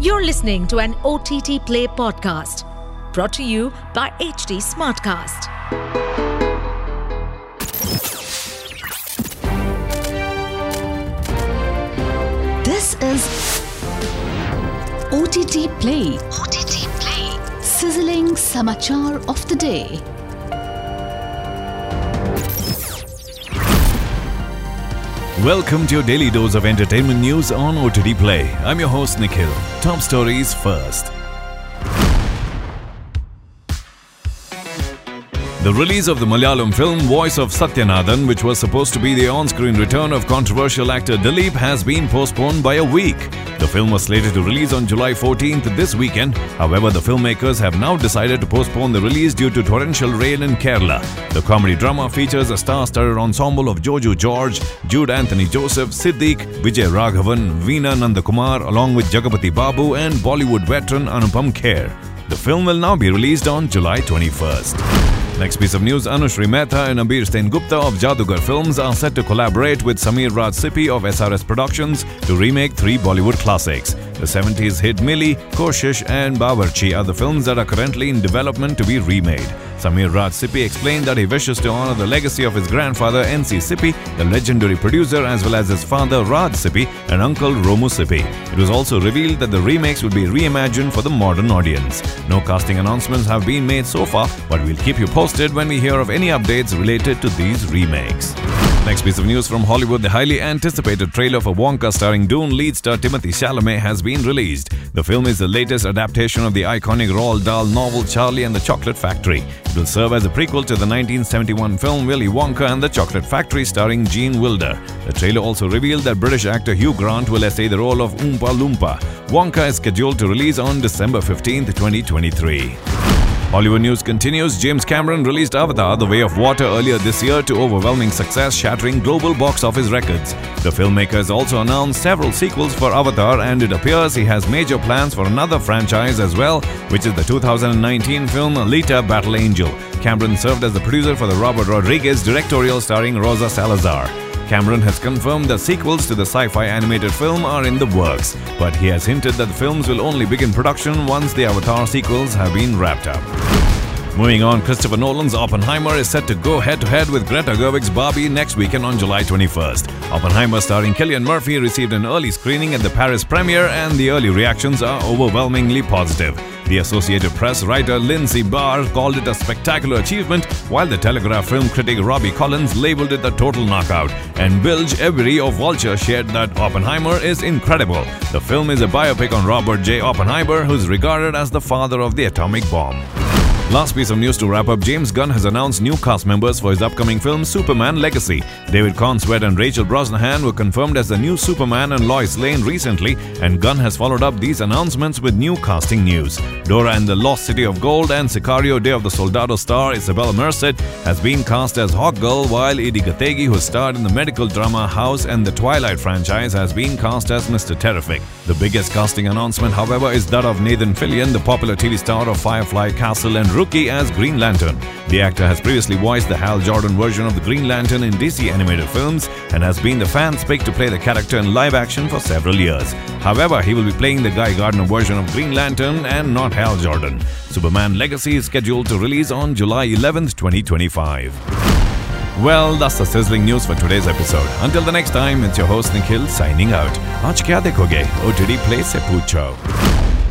You're listening to an OTT Play podcast brought to you by HT Smartcast. This is OTT Play. OTT Play. Sizzling Samachar of the Day. Welcome to your daily dose of entertainment news on OTT Play. I'm your host Nikhil. Top stories first. The release of the Malayalam film Voice of Sathyanathan, which was supposed to be the on screen return of controversial actor Dileep, has been postponed by a week. The film was slated to release on July 14th this weekend. However, the filmmakers have now decided to postpone the release due to torrential rain in Kerala. The comedy drama features a star studded ensemble of Joju George, Jude Anthany Joseph, Siddique, Vijay Raghavan, Veena Nandakumar, along with Jagapathi Babu and Bollywood veteran Anupam Kher. The film will now be released on July 21st. Next piece of news Anushri Mehta and Abir Sengupta of Jadugar Films are set to collaborate with Samir Raj Sippy of SRS Productions to remake three Bollywood classics. The 70s hit Mili, Koshish, and Bawarchi are the films that are currently in development to be remade. Samir Raj Sippy explained that he wishes to honor the legacy of his grandfather N.C. Sippy, the legendary producer, as well as his father Raj Sippy and uncle Romu Sippy. It was also revealed that the remakes will be reimagined for the modern audience. No casting announcements have been made so far, but we'll keep you posted when we hear of any updates related to these remakes. Next piece of news from Hollywood the highly anticipated trailer for Wonka starring Dune lead star Timothée Chalamet has been released. The film is the latest adaptation of the iconic Roald Dahl novel Charlie and the Chocolate Factory. It will serve as a prequel to the 1971 film Willy Wonka and the Chocolate Factory starring Gene Wilder. The trailer also revealed that British actor Hugh Grant will essay the role of Oompa Loompa. Wonka is scheduled to release on December 15, 2023. Hollywood news continues. James Cameron released Avatar The Way of Water earlier this year to overwhelming success, shattering global box office records. The filmmaker has also announced several sequels for Avatar, and it appears he has major plans for another franchise as well, which is the 2019 film Alita Battle Angel. Cameron served as the producer for the Robert Rodriguez directorial starring Rosa Salazar. Cameron has confirmed that sequels to the sci fi animated film are in the works, but he has hinted that the films will only begin production once the Avatar sequels have been wrapped up. Moving on, Christopher Nolan's Oppenheimer is set to go head to head with Greta Gerwig's Barbie next weekend on July 21st. Oppenheimer, starring Cillian Murphy, received an early screening at the Paris premiere, and the early reactions are overwhelmingly positive. The Associated Press writer Lindsey Bahr called it a spectacular achievement, while the Telegraph film critic Robbie Collins labeled it a total knockout. And Bilge Ebiri of Vulture shared that Oppenheimer is incredible. The film is a biopic on Robert J. Oppenheimer, who's regarded as the father of the atomic bomb. Last piece of news to wrap up James Gunn has announced new cast members for his upcoming film Superman Legacy. David Corenswet and Rachel Brosnahan were confirmed as the new Superman and Lois Lane recently, and Gunn has followed up these announcements with new casting news. Dora and the Lost City of Gold and Sicario Day of the Soldado star Isabella Merced has been cast as Hawkgirl, while Edi Gathegi, who starred in the medical drama House and the Twilight franchise, has been cast as Mr. Terrific. The biggest casting announcement, however, is that of Nathan Fillion, the popular TV star of Firefly Castle and rookie as Green Lantern. The actor has previously voiced the Hal Jordan version of the Green Lantern in DC animated films and has been the fan's pick to play the character in live action for several years. However, he will be playing the Guy Gardner version of Green Lantern and not Hal Jordan. Superman Legacy is scheduled to release on July 11, 2025. Well, that's the sizzling news for today's episode. Until the next time, it's your host Nikhil signing out. Aaj kya dekhoge? OTT Play se poocho.